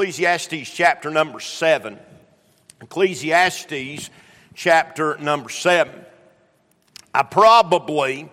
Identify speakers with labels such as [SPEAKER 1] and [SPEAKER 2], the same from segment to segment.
[SPEAKER 1] Ecclesiastes chapter number 7. Ecclesiastes chapter number 7. I probably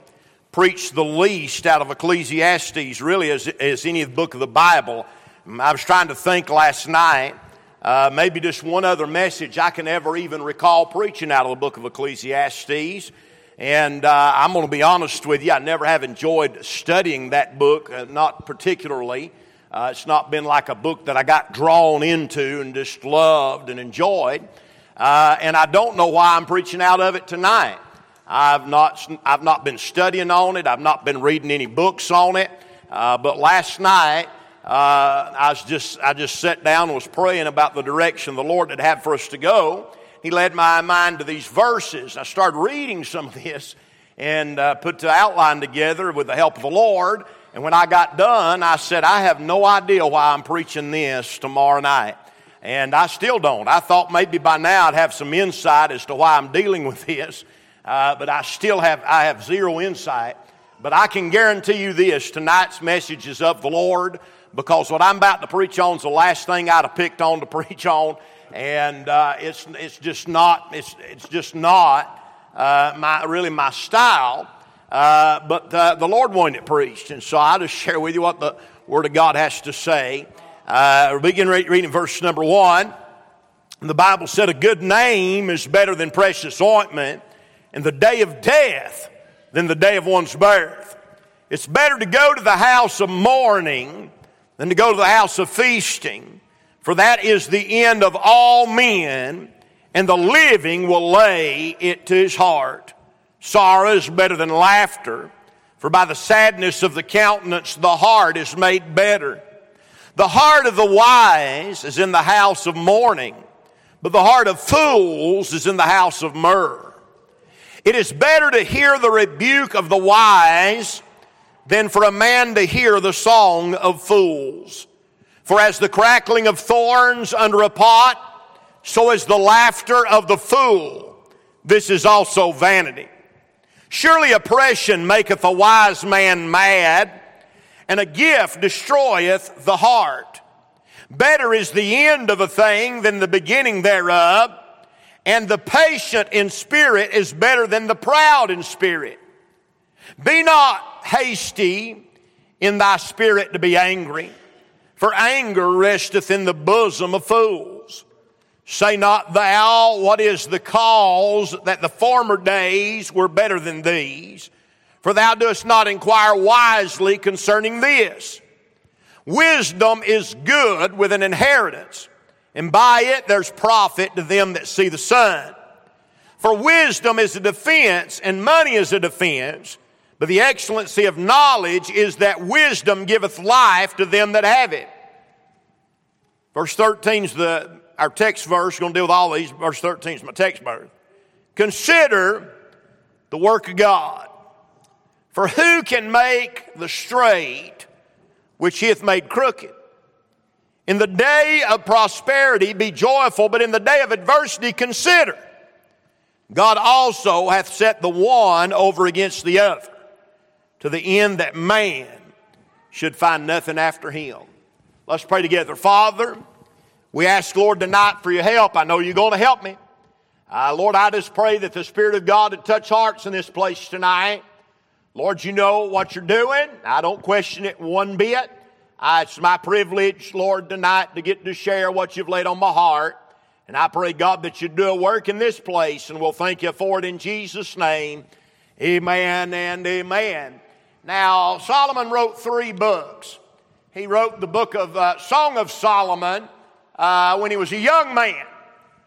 [SPEAKER 1] preached the least out of Ecclesiastes, really, as, as any book of the Bible. I was trying to think last night, uh, maybe just one other message I can ever even recall preaching out of the book of Ecclesiastes. And uh, I'm going to be honest with you, I never have enjoyed studying that book, uh, not particularly. Uh, it's not been like a book that I got drawn into and just loved and enjoyed. Uh, and I don't know why I'm preaching out of it tonight. I've not, I've not been studying on it. I've not been reading any books on it. Uh, but last night, uh, I was just, I just sat down and was praying about the direction the Lord had had for us to go. He led my mind to these verses. I started reading some of this and uh, put the outline together with the help of the Lord. And when I got done, I said, I have no idea why I'm preaching this tomorrow night. And I still don't. I thought maybe by now I'd have some insight as to why I'm dealing with this, uh, but I still have, I have zero insight. But I can guarantee you this tonight's message is of the Lord because what I'm about to preach on is the last thing I'd have picked on to preach on. And uh, it's, it's just not, it's, it's just not uh, my, really my style. Uh, but uh, the Lord wanted it preached, and so I'll just share with you what the Word of God has to say. Uh, we begin reading verse number one. The Bible said, A good name is better than precious ointment, and the day of death than the day of one's birth. It's better to go to the house of mourning than to go to the house of feasting, for that is the end of all men, and the living will lay it to his heart. Sorrow is better than laughter, for by the sadness of the countenance the heart is made better. The heart of the wise is in the house of mourning, but the heart of fools is in the house of myrrh. It is better to hear the rebuke of the wise than for a man to hear the song of fools. For as the crackling of thorns under a pot, so is the laughter of the fool. This is also vanity. Surely oppression maketh a wise man mad, and a gift destroyeth the heart. Better is the end of a thing than the beginning thereof, and the patient in spirit is better than the proud in spirit. Be not hasty in thy spirit to be angry, for anger resteth in the bosom of fools. Say not thou, what is the cause that the former days were better than these? For thou dost not inquire wisely concerning this. Wisdom is good with an inheritance, and by it there's profit to them that see the sun. For wisdom is a defense, and money is a defense, but the excellency of knowledge is that wisdom giveth life to them that have it. Verse 13 is the our text verse, we're going to deal with all these. Verse 13 is my text verse. Consider the work of God. For who can make the straight which he hath made crooked? In the day of prosperity be joyful, but in the day of adversity consider. God also hath set the one over against the other, to the end that man should find nothing after him. Let's pray together. Father, we ask, Lord, tonight for your help. I know you're going to help me. Uh, Lord, I just pray that the Spirit of God would touch hearts in this place tonight. Lord, you know what you're doing. I don't question it one bit. Uh, it's my privilege, Lord, tonight to get to share what you've laid on my heart. And I pray, God, that you do a work in this place, and we'll thank you for it in Jesus' name. Amen and amen. Now, Solomon wrote three books. He wrote the book of uh, Song of Solomon, uh, when he was a young man.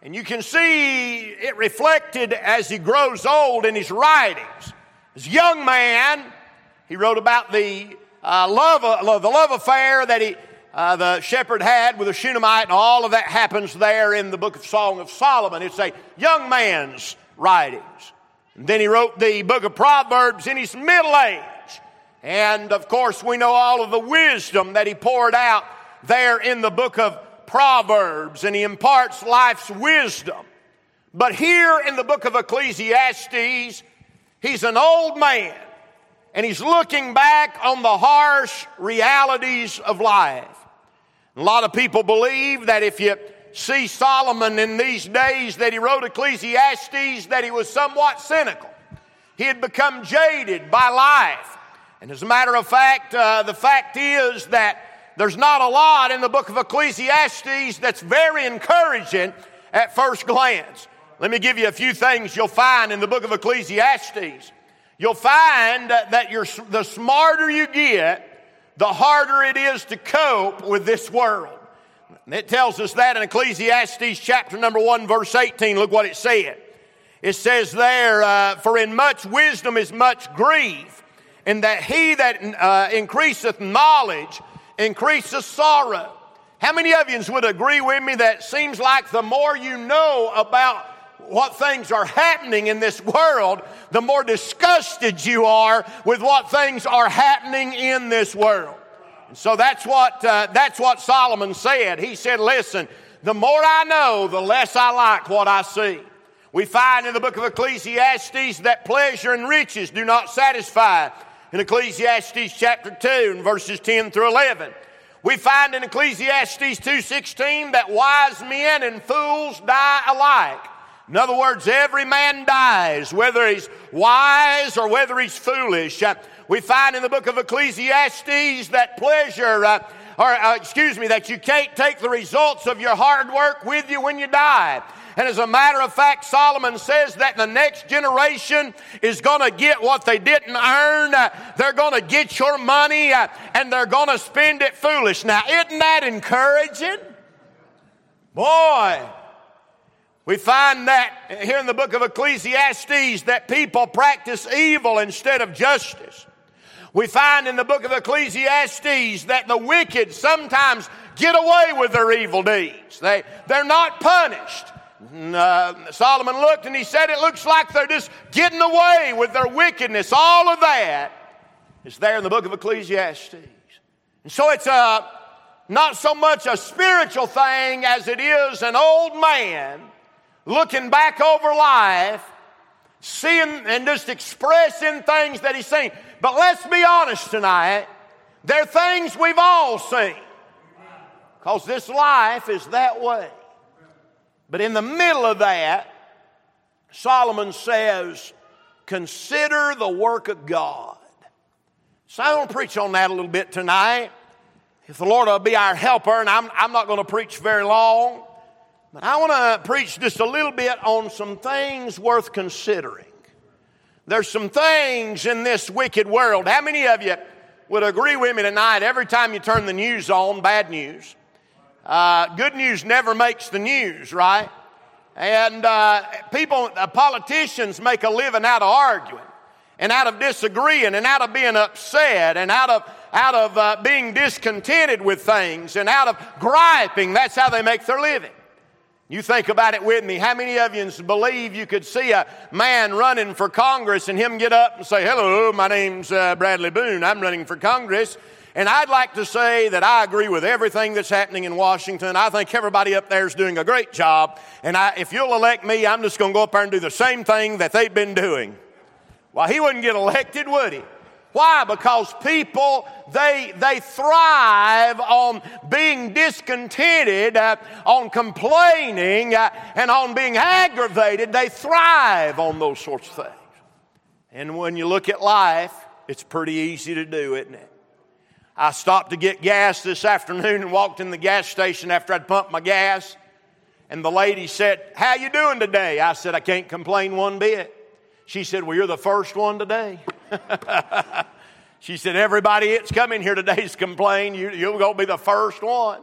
[SPEAKER 1] And you can see it reflected as he grows old in his writings. As a young man, he wrote about the uh, love, uh, the love affair that he, uh, the shepherd had with a Shunammite, and all of that happens there in the book of Song of Solomon. It's a young man's writings. And then he wrote the book of Proverbs in his middle age. And of course, we know all of the wisdom that he poured out there in the book of Proverbs and he imparts life's wisdom. But here in the book of Ecclesiastes, he's an old man and he's looking back on the harsh realities of life. A lot of people believe that if you see Solomon in these days that he wrote Ecclesiastes, that he was somewhat cynical. He had become jaded by life. And as a matter of fact, uh, the fact is that there's not a lot in the book of Ecclesiastes that's very encouraging at first glance. Let me give you a few things you'll find in the book of Ecclesiastes. You'll find that you're, the smarter you get, the harder it is to cope with this world. It tells us that in Ecclesiastes chapter number 1, verse 18. Look what it said. It says there, uh, For in much wisdom is much grief, and that he that uh, increaseth knowledge increaseth sorrow. How many of you would agree with me that seems like the more you know about what things are happening in this world, the more disgusted you are with what things are happening in this world. And so that's what, uh, that's what Solomon said. He said, Listen, the more I know, the less I like what I see. We find in the book of Ecclesiastes that pleasure and riches do not satisfy. In Ecclesiastes chapter 2 and verses 10 through 11. We find in Ecclesiastes 2:16 that wise men and fools die alike. In other words, every man dies, whether he's wise or whether he's foolish. Uh, we find in the book of Ecclesiastes that pleasure, uh, or uh, excuse me, that you can't take the results of your hard work with you when you die. And as a matter of fact, Solomon says that the next generation is going to get what they didn't earn. Uh, they're going to get your money uh, and they're going to spend it foolish. Now, isn't that encouraging? Boy, we find that here in the book of Ecclesiastes that people practice evil instead of justice. We find in the book of Ecclesiastes that the wicked sometimes get away with their evil deeds. They, they're not punished. Uh, Solomon looked and he said, It looks like they're just getting away with their wickedness. All of that is there in the book of Ecclesiastes. And so it's a, not so much a spiritual thing as it is an old man looking back over life, seeing and just expressing things that he's seen. But let's be honest tonight, there are things we've all seen. Because this life is that way. But in the middle of that, Solomon says, Consider the work of God. So I want to preach on that a little bit tonight. If the Lord will be our helper, and I'm, I'm not going to preach very long. But I want to preach just a little bit on some things worth considering. There's some things in this wicked world. How many of you would agree with me tonight? Every time you turn the news on, bad news. Uh, good news never makes the news, right? And uh, people, uh, politicians make a living out of arguing and out of disagreeing and out of being upset and out of out of uh, being discontented with things and out of griping. That's how they make their living. You think about it with me. How many of you believe you could see a man running for Congress and him get up and say, Hello, my name's uh, Bradley Boone. I'm running for Congress. And I'd like to say that I agree with everything that's happening in Washington. I think everybody up there is doing a great job. And I, if you'll elect me, I'm just going to go up there and do the same thing that they've been doing. Well, he wouldn't get elected, would he? Why? Because people, they, they thrive on being discontented, uh, on complaining, uh, and on being aggravated. They thrive on those sorts of things. And when you look at life, it's pretty easy to do, isn't it? I stopped to get gas this afternoon and walked in the gas station after I'd pumped my gas. And the lady said, How you doing today? I said, I can't complain one bit. She said, Well, you're the first one today. she said, Everybody that's coming here today is complaining. You, you're going to be the first one.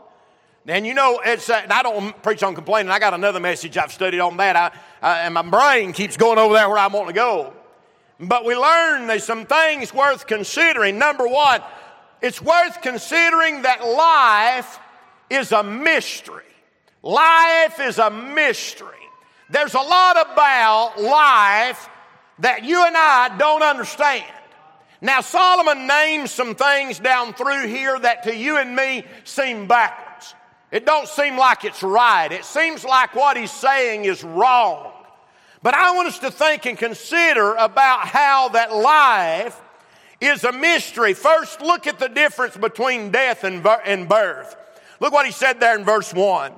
[SPEAKER 1] And you know, it's, uh, I don't preach on complaining. I got another message I've studied on that. I, uh, and my brain keeps going over there where I want to go. But we learn there's some things worth considering. Number one, it's worth considering that life is a mystery. Life is a mystery. There's a lot about life that you and I don't understand. Now, Solomon names some things down through here that to you and me seem backwards. It don't seem like it's right. It seems like what he's saying is wrong. But I want us to think and consider about how that life is a mystery. First, look at the difference between death and birth. Look what he said there in verse 1.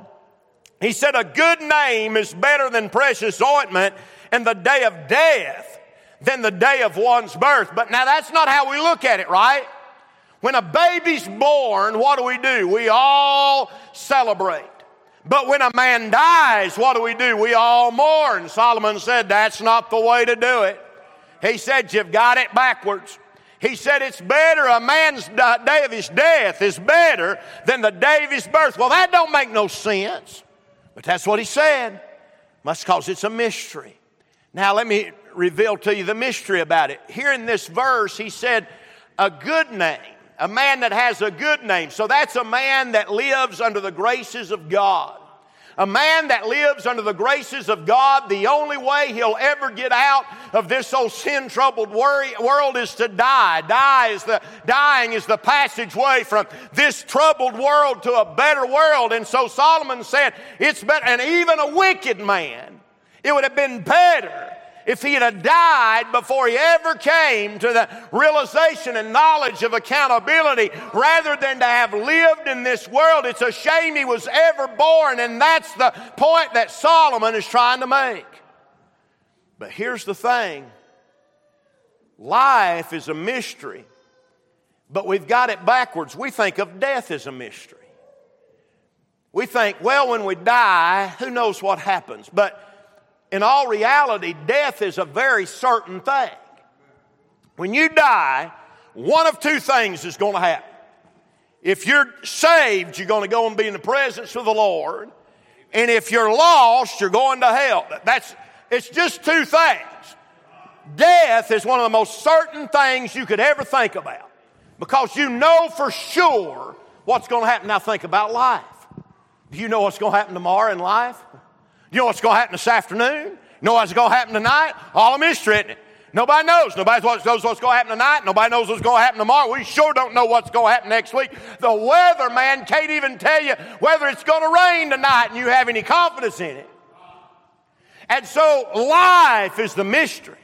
[SPEAKER 1] He said, A good name is better than precious ointment in the day of death than the day of one's birth. But now that's not how we look at it, right? When a baby's born, what do we do? We all celebrate. But when a man dies, what do we do? We all mourn. Solomon said that's not the way to do it. He said you've got it backwards. He said it's better, a man's day of his death is better than the day of his birth. Well, that don't make no sense. But that's what he said. Must cause it's a mystery. Now let me reveal to you the mystery about it. Here in this verse, he said, a good name, a man that has a good name. So that's a man that lives under the graces of God. A man that lives under the graces of God, the only way he'll ever get out of this old sin troubled world is to die. Die is the, dying is the passageway from this troubled world to a better world. And so Solomon said, it's better, and even a wicked man, it would have been better if he had died before he ever came to the realization and knowledge of accountability rather than to have lived in this world. It's a shame he was ever born, and that's the point that Solomon is trying to make. But here's the thing life is a mystery, but we've got it backwards. We think of death as a mystery. We think, well, when we die, who knows what happens? But in all reality, death is a very certain thing. When you die, one of two things is going to happen. If you're saved, you're going to go and be in the presence of the Lord. And if you're lost, you're going to hell. That's, it's just two things. Death is one of the most certain things you could ever think about because you know for sure what's going to happen. Now, think about life. Do you know what's going to happen tomorrow in life? You know what's going to happen this afternoon? You know what's going to happen tonight? All a mystery, isn't it? Nobody knows. Nobody knows what's going to happen tonight. Nobody knows what's going to happen tomorrow. We sure don't know what's going to happen next week. The weather man can't even tell you whether it's going to rain tonight and you have any confidence in it. And so life is the mystery.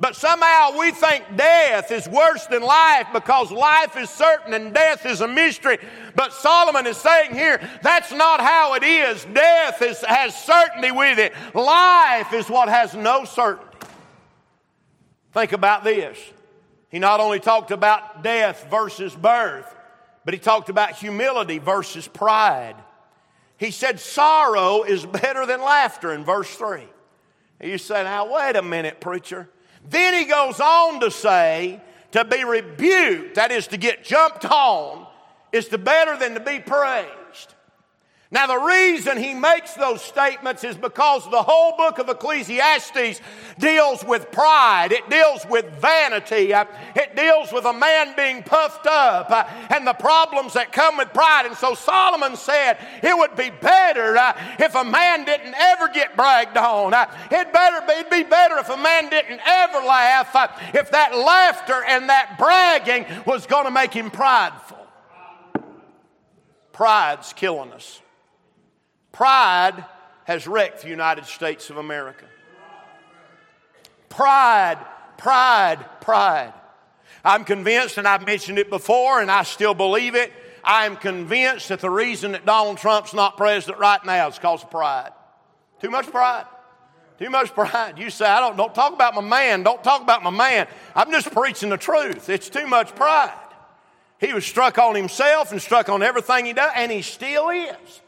[SPEAKER 1] But somehow we think death is worse than life because life is certain and death is a mystery. But Solomon is saying here, that's not how it is. Death is, has certainty with it. Life is what has no certainty. Think about this. He not only talked about death versus birth, but he talked about humility versus pride. He said sorrow is better than laughter in verse 3. You say, now, wait a minute, preacher. Then he goes on to say, to be rebuked, that is to get jumped on, is to better than to be praised. Now, the reason he makes those statements is because the whole book of Ecclesiastes deals with pride. It deals with vanity. Uh, it deals with a man being puffed up uh, and the problems that come with pride. And so Solomon said it would be better uh, if a man didn't ever get bragged on. It'd, better it'd be better if a man didn't ever laugh, if that laughter and that bragging was going to make him prideful. Pride's killing us. Pride has wrecked the United States of America. Pride, pride, pride. I'm convinced, and I've mentioned it before, and I still believe it. I am convinced that the reason that Donald Trump's not president right now is because of pride. Too much pride. Too much pride. You say, I don't, don't talk about my man. Don't talk about my man. I'm just preaching the truth. It's too much pride. He was struck on himself and struck on everything he does, and he still is.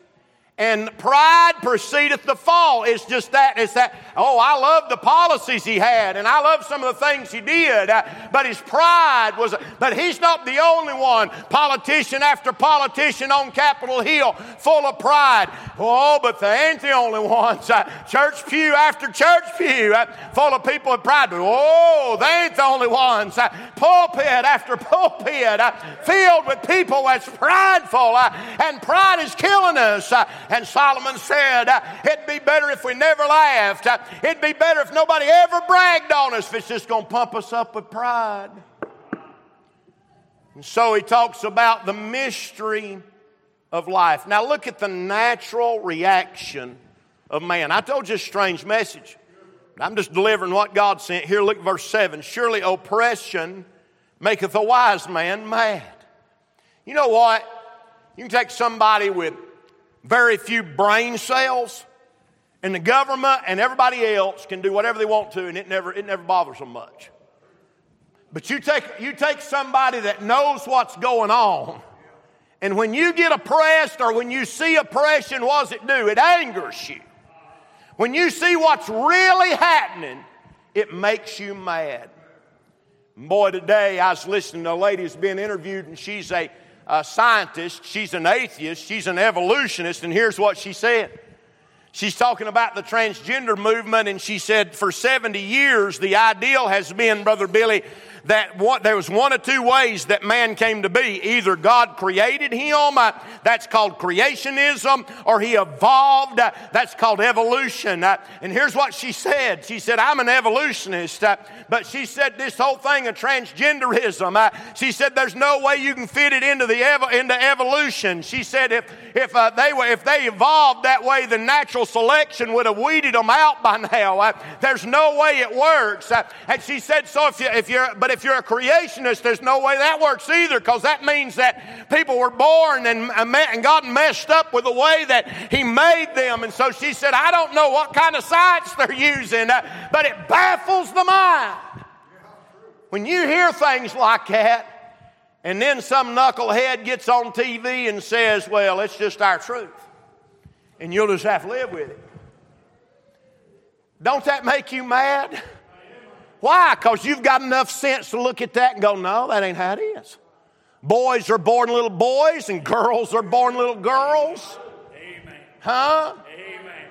[SPEAKER 1] And pride precedeth the fall. It's just that. It's that, oh, I love the policies he had and I love some of the things he did. Uh, but his pride was, but he's not the only one. Politician after politician on Capitol Hill full of pride. Oh, but they ain't the only ones. Uh, church pew after church pew uh, full of people with pride. But, oh, they ain't the only ones. Pulpit after pulpit filled with people that's prideful. And pride is killing us. And Solomon said, It'd be better if we never laughed. It'd be better if nobody ever bragged on us if it's just going to pump us up with pride. And so he talks about the mystery of life. Now look at the natural reaction of man. I told you a strange message. I'm just delivering what God sent. Here, look verse 7. Surely oppression maketh a wise man mad. You know what? You can take somebody with very few brain cells, and the government and everybody else can do whatever they want to, and it never, it never bothers them much. But you take, you take somebody that knows what's going on, and when you get oppressed or when you see oppression, what does it do? It angers you. When you see what's really happening, it makes you mad. Boy, today I was listening to a lady who's being interviewed, and she's a, a scientist, she's an atheist, she's an evolutionist, and here's what she said. She's talking about the transgender movement, and she said, for 70 years, the ideal has been, Brother Billy, that one, there was one or two ways that man came to be. Either God created him, uh, that's called creationism, or he evolved, uh, that's called evolution. Uh, and here's what she said She said, I'm an evolutionist, uh, but she said this whole thing of transgenderism, uh, she said, there's no way you can fit it into, the ev- into evolution. She said, if, if, uh, they were, if they evolved that way, the natural selection would have weeded them out by now. there's no way it works. and she said, so if, you, if you're, but but if you're a creationist, there's no way that works either because that means that people were born and, and God messed up with the way that He made them. And so she said, I don't know what kind of science they're using, uh, but it baffles the mind. When you hear things like that, and then some knucklehead gets on TV and says, Well, it's just our truth. And you'll just have to live with it. Don't that make you mad? Why? Because you've got enough sense to look at that and go, no, that ain't how it is. Boys are born little boys and girls are born little girls. Amen. Huh? Amen.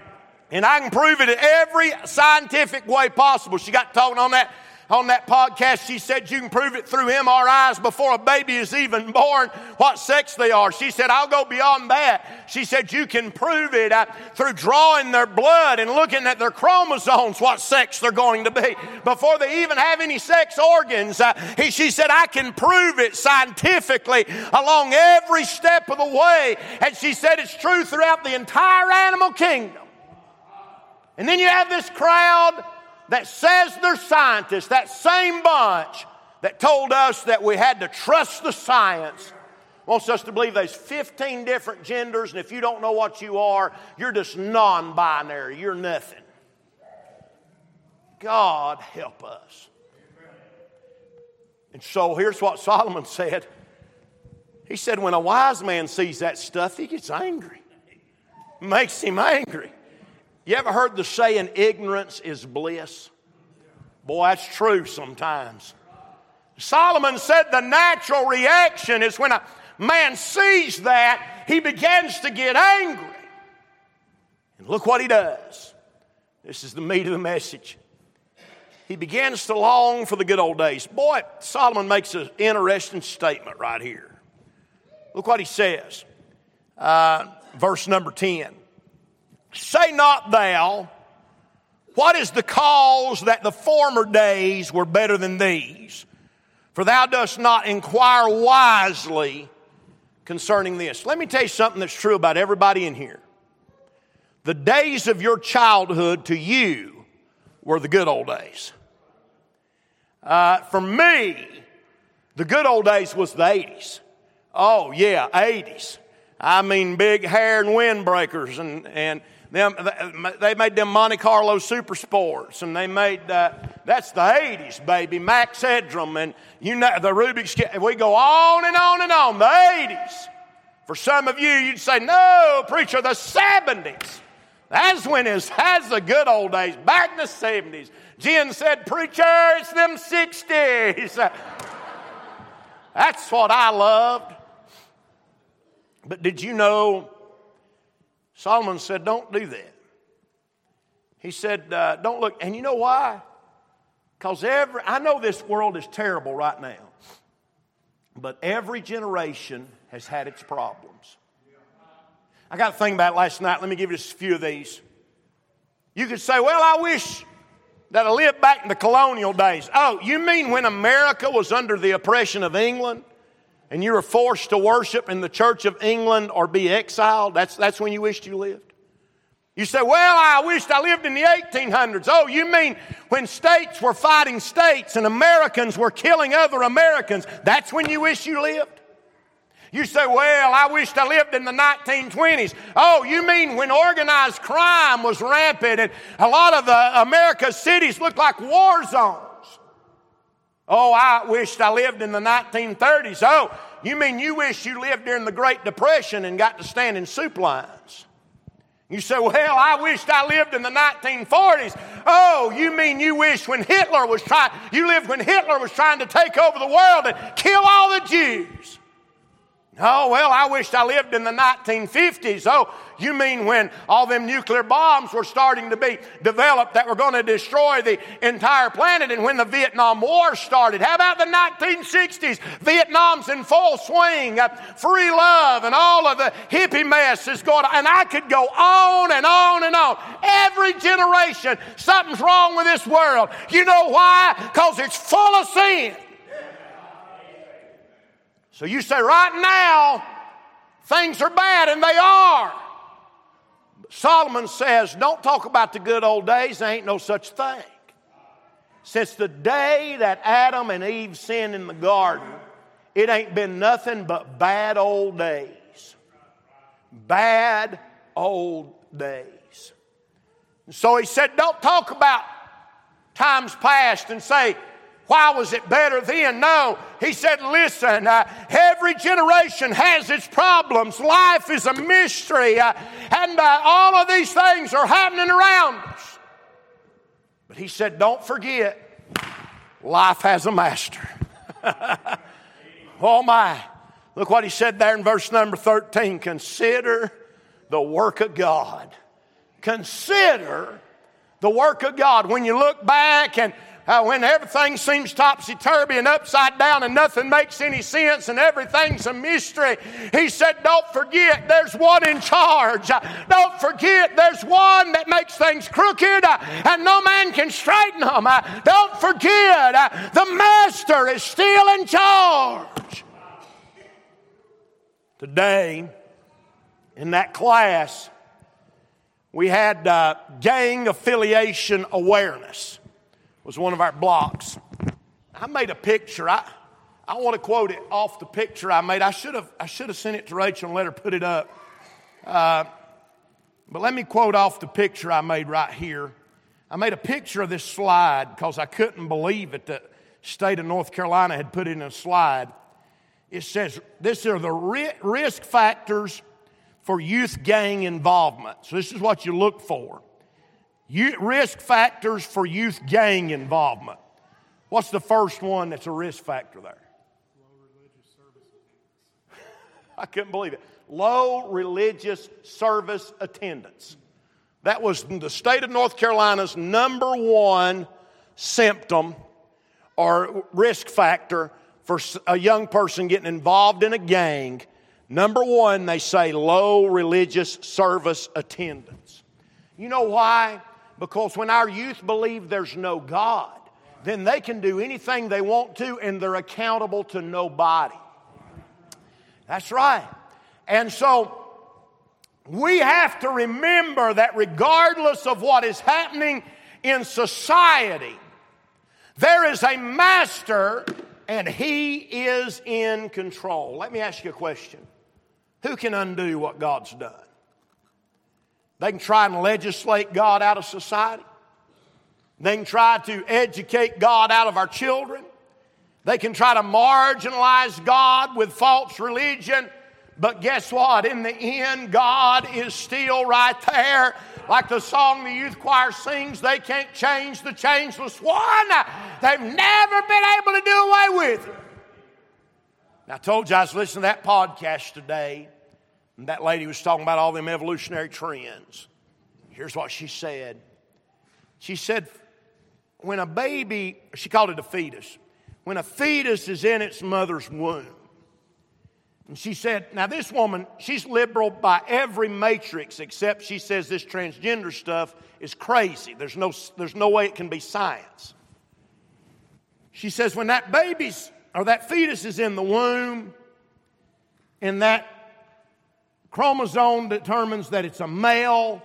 [SPEAKER 1] And I can prove it in every scientific way possible. She got talking on that on that podcast, she said you can prove it through MRIs before a baby is even born what sex they are. She said, I'll go beyond that. She said, you can prove it uh, through drawing their blood and looking at their chromosomes what sex they're going to be before they even have any sex organs. Uh, he, she said, I can prove it scientifically along every step of the way. And she said, it's true throughout the entire animal kingdom. And then you have this crowd that says they're scientists, that same bunch that told us that we had to trust the science, wants us to believe there's 15 different genders, and if you don't know what you are, you're just non binary, you're nothing. God help us. And so here's what Solomon said. He said, when a wise man sees that stuff, he gets angry. Makes him angry. You ever heard the saying, ignorance is bliss? Boy, that's true sometimes. Solomon said the natural reaction is when a man sees that, he begins to get angry. And look what he does. This is the meat of the message. He begins to long for the good old days. Boy, Solomon makes an interesting statement right here. Look what he says. Uh, verse number 10. Say not thou, What is the cause that the former days were better than these? For thou dost not inquire wisely concerning this. Let me tell you something that's true about everybody in here. The days of your childhood to you were the good old days. Uh, for me, the good old days was the 80s. Oh, yeah, 80s. I mean, big hair and windbreakers and, and, them, they made them Monte Carlo Super Sports, and they made uh, that's the '80s, baby. Max Headroom, and you know the Rubik's. We go on and on and on. The '80s. For some of you, you'd say, "No, preacher, the '70s." That's when it's that's the good old days. Back in the '70s, Jen said, "Preacher, it's them '60s." that's what I loved. But did you know? Solomon said, Don't do that. He said, uh, Don't look. And you know why? Because every, I know this world is terrible right now, but every generation has had its problems. I got to think about last night. Let me give you just a few of these. You could say, Well, I wish that I lived back in the colonial days. Oh, you mean when America was under the oppression of England? And you were forced to worship in the Church of England or be exiled, that's, that's when you wished you lived. You say, Well, I wished I lived in the 1800s. Oh, you mean when states were fighting states and Americans were killing other Americans, that's when you wish you lived? You say, well, I wished I lived in the 1920s. Oh, you mean when organized crime was rampant and a lot of the America's cities looked like war zones? Oh, I wished I lived in the 1930s. Oh, you mean you wish you lived during the Great Depression and got to stand in soup lines? You say, well, I wished I lived in the 1940s. Oh, you mean you wish when Hitler was trying, you lived when Hitler was trying to take over the world and kill all the Jews. Oh, well, I wished I lived in the 1950s. Oh, you mean when all them nuclear bombs were starting to be developed that were going to destroy the entire planet and when the Vietnam War started? How about the 1960s? Vietnam's in full swing, uh, free love, and all of the hippie mess is going on. And I could go on and on and on. Every generation, something's wrong with this world. You know why? Because it's full of sin. So you say, right now, things are bad, and they are. Solomon says, don't talk about the good old days, there ain't no such thing. Since the day that Adam and Eve sinned in the garden, it ain't been nothing but bad old days. Bad old days. so he said, don't talk about times past and say, why was it better then? No, he said, listen, uh, every generation has its problems. Life is a mystery, uh, and uh, all of these things are happening around us. But he said, don't forget, life has a master. oh my. Look what he said there in verse number 13. Consider the work of God. Consider the work of God. When you look back and uh, when everything seems topsy turvy and upside down and nothing makes any sense and everything's a mystery, he said, Don't forget there's one in charge. Don't forget there's one that makes things crooked uh, and no man can straighten them. Uh, don't forget uh, the master is still in charge. Today, in that class, we had uh, gang affiliation awareness was one of our blocks. I made a picture. I, I want to quote it off the picture I made. I should have, I should have sent it to Rachel and let her put it up. Uh, but let me quote off the picture I made right here. I made a picture of this slide because I couldn't believe it. The state of North Carolina had put in a slide. It says, These are the risk factors for youth gang involvement. So, this is what you look for risk factors for youth gang involvement. What's the first one that's a risk factor there? Low religious service I couldn't believe it. Low religious service attendance. That was the state of North Carolina's number one symptom or risk factor for a young person getting involved in a gang. Number one, they say low religious service attendance. You know why? Because when our youth believe there's no God, then they can do anything they want to and they're accountable to nobody. That's right. And so we have to remember that regardless of what is happening in society, there is a master and he is in control. Let me ask you a question Who can undo what God's done? They can try and legislate God out of society. They can try to educate God out of our children. They can try to marginalize God with false religion. But guess what? In the end, God is still right there. Like the song the youth choir sings, they can't change the changeless one. They've never been able to do away with it. I told you I was listening to that podcast today and that lady was talking about all them evolutionary trends. Here's what she said. She said, when a baby, she called it a fetus, when a fetus is in its mother's womb, and she said, now this woman, she's liberal by every matrix except she says this transgender stuff is crazy. There's no, there's no way it can be science. She says, when that baby's or that fetus is in the womb, and that chromosome determines that it's a male,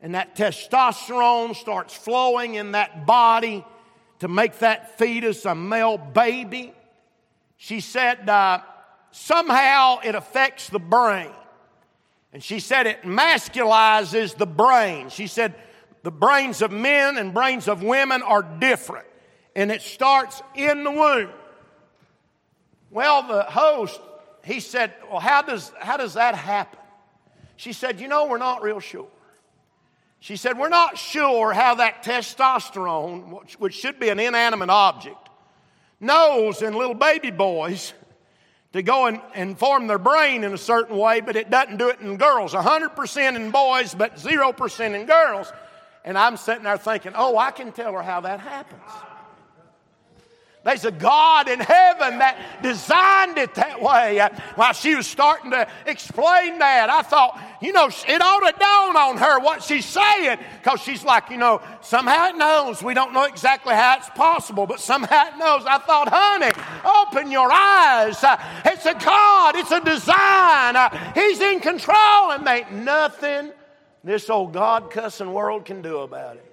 [SPEAKER 1] and that testosterone starts flowing in that body to make that fetus a male baby. She said, uh, somehow it affects the brain. And she said it masculizes the brain. She said the brains of men and brains of women are different. And it starts in the womb. Well, the host, he said, Well, how does, how does that happen? She said, You know, we're not real sure. She said, We're not sure how that testosterone, which should be an inanimate object, knows in little baby boys to go and, and form their brain in a certain way, but it doesn't do it in girls. 100% in boys, but 0% in girls. And I'm sitting there thinking, oh, I can tell her how that happens. There's a God in heaven that designed it that way. While she was starting to explain that, I thought, you know, it ought to dawn on her what she's saying. Because she's like, you know, somehow it knows. We don't know exactly how it's possible, but somehow it knows. I thought, honey, open your eyes. It's a God, it's a design. He's in control, and ain't nothing this old God cussing world can do about it.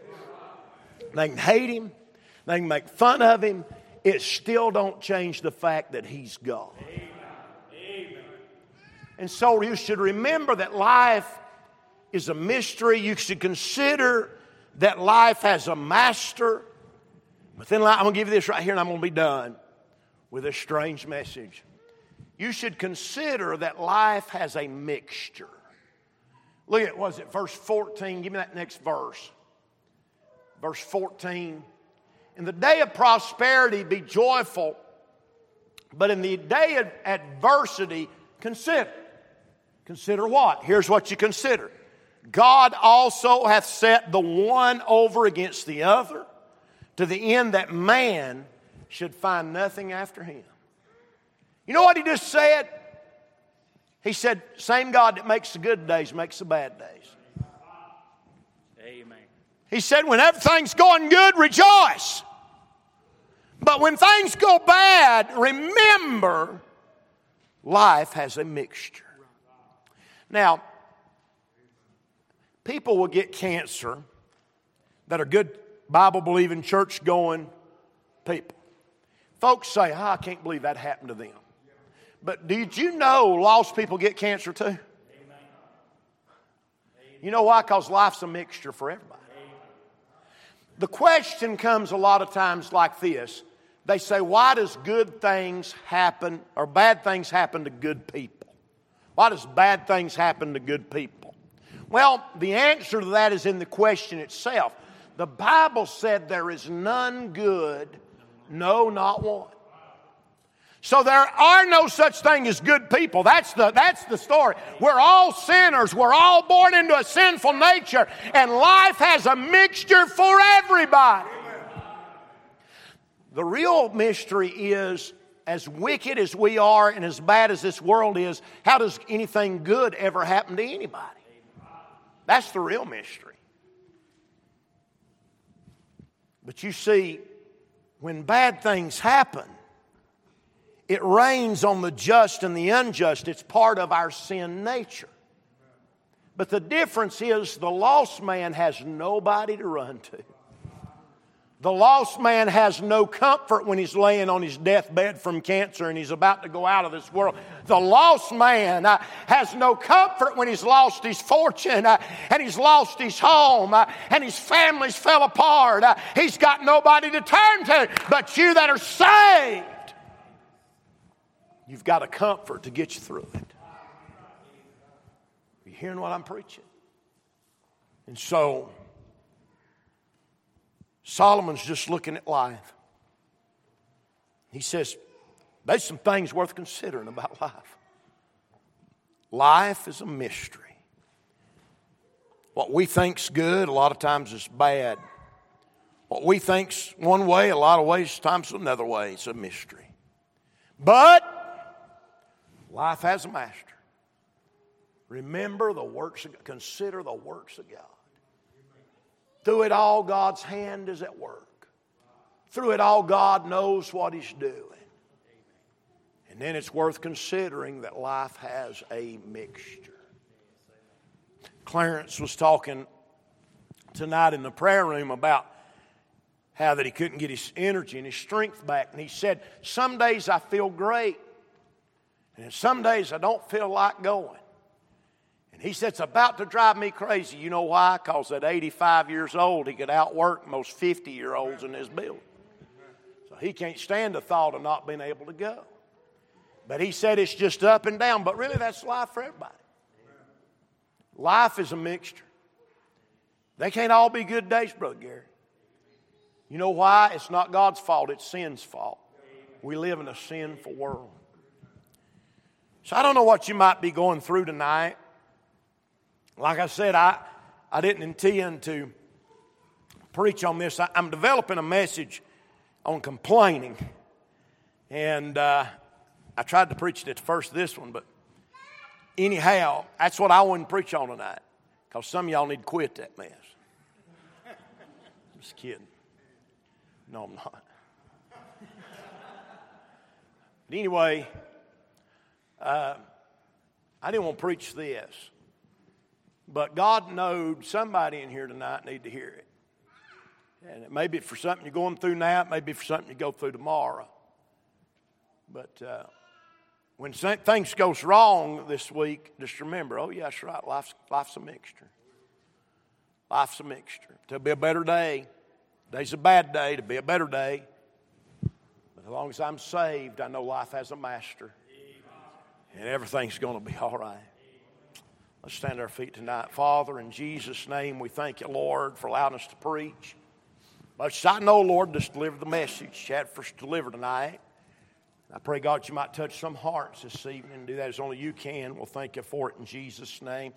[SPEAKER 1] They can hate him, they can make fun of him, it still don't change the fact that he's God. And so you should remember that life is a mystery. You should consider that life has a master. But then I'm going to give you this right here and I'm going to be done with a strange message. You should consider that life has a mixture. Look at, was it verse 14? Give me that next verse. Verse 14. In the day of prosperity, be joyful, but in the day of adversity, consider. Consider what? Here's what you consider God also hath set the one over against the other, to the end that man should find nothing after him. You know what he just said? He said, Same God that makes the good days makes the bad days. Amen. He said, When everything's going good, rejoice. But when things go bad, remember life has a mixture. Now, people will get cancer that are good Bible believing, church going people. Folks say, oh, I can't believe that happened to them. But did you know lost people get cancer too? You know why? Because life's a mixture for everybody. The question comes a lot of times like this they say, why does good things happen or bad things happen to good people? Why does bad things happen to good people? Well, the answer to that is in the question itself. The Bible said there is none good, no, not one. So there are no such thing as good people. That's the, that's the story. We're all sinners. We're all born into a sinful nature, and life has a mixture for everybody. The real mystery is as wicked as we are and as bad as this world is, how does anything good ever happen to anybody? That's the real mystery. But you see, when bad things happen, it rains on the just and the unjust. It's part of our sin nature. But the difference is the lost man has nobody to run to. The lost man has no comfort when he's laying on his deathbed from cancer and he's about to go out of this world. The lost man uh, has no comfort when he's lost his fortune uh, and he's lost his home uh, and his family's fell apart. Uh, he's got nobody to turn to. But you that are saved, you've got a comfort to get you through it. Are You hearing what I'm preaching? And so, Solomon's just looking at life. He says, There's some things worth considering about life. Life is a mystery. What we think's good, a lot of times is bad. What we think's one way, a lot of ways, times another way. It's a mystery. But life has a master. Remember the works of. Consider the works of God. Through it all, God's hand is at work. Through it all, God knows what He's doing. And then it's worth considering that life has a mixture. Clarence was talking tonight in the prayer room about how that he couldn't get his energy and his strength back. And he said, Some days I feel great. And some days I don't feel like going. And he said, It's about to drive me crazy. You know why? Because at 85 years old, he could outwork most 50 year olds in this building. So he can't stand the thought of not being able to go. But he said it's just up and down. But really, that's life for everybody. Life is a mixture. They can't all be good days, Brother Gary. You know why? It's not God's fault, it's sin's fault. We live in a sinful world. So I don't know what you might be going through tonight. Like I said, I, I didn't intend to preach on this. I, am developing a message on complaining. And uh, I tried to preach it at first this one, but anyhow, that's what I want to preach on tonight. Because some of y'all need to quit that mess. Just kidding. No, I'm not. But anyway, uh, I didn't want to preach this, but God knowed somebody in here tonight need to hear it. And it may be for something you're going through now, it may be for something you go through tomorrow. But uh, when things goes wrong this week, just remember, oh, yeah, that's right, life's, life's a mixture. Life's a mixture. There'll be a better day. Today's a bad day, to be a better day. But as long as I'm saved, I know life has a master. And everything's going to be all right. Let's stand our feet tonight. Father, in Jesus' name, we thank you, Lord, for allowing us to preach. But I know, Lord, just deliver the message you had for us to deliver tonight. I pray, God, you might touch some hearts this evening and do that as only you can. We'll thank you for it in Jesus' name.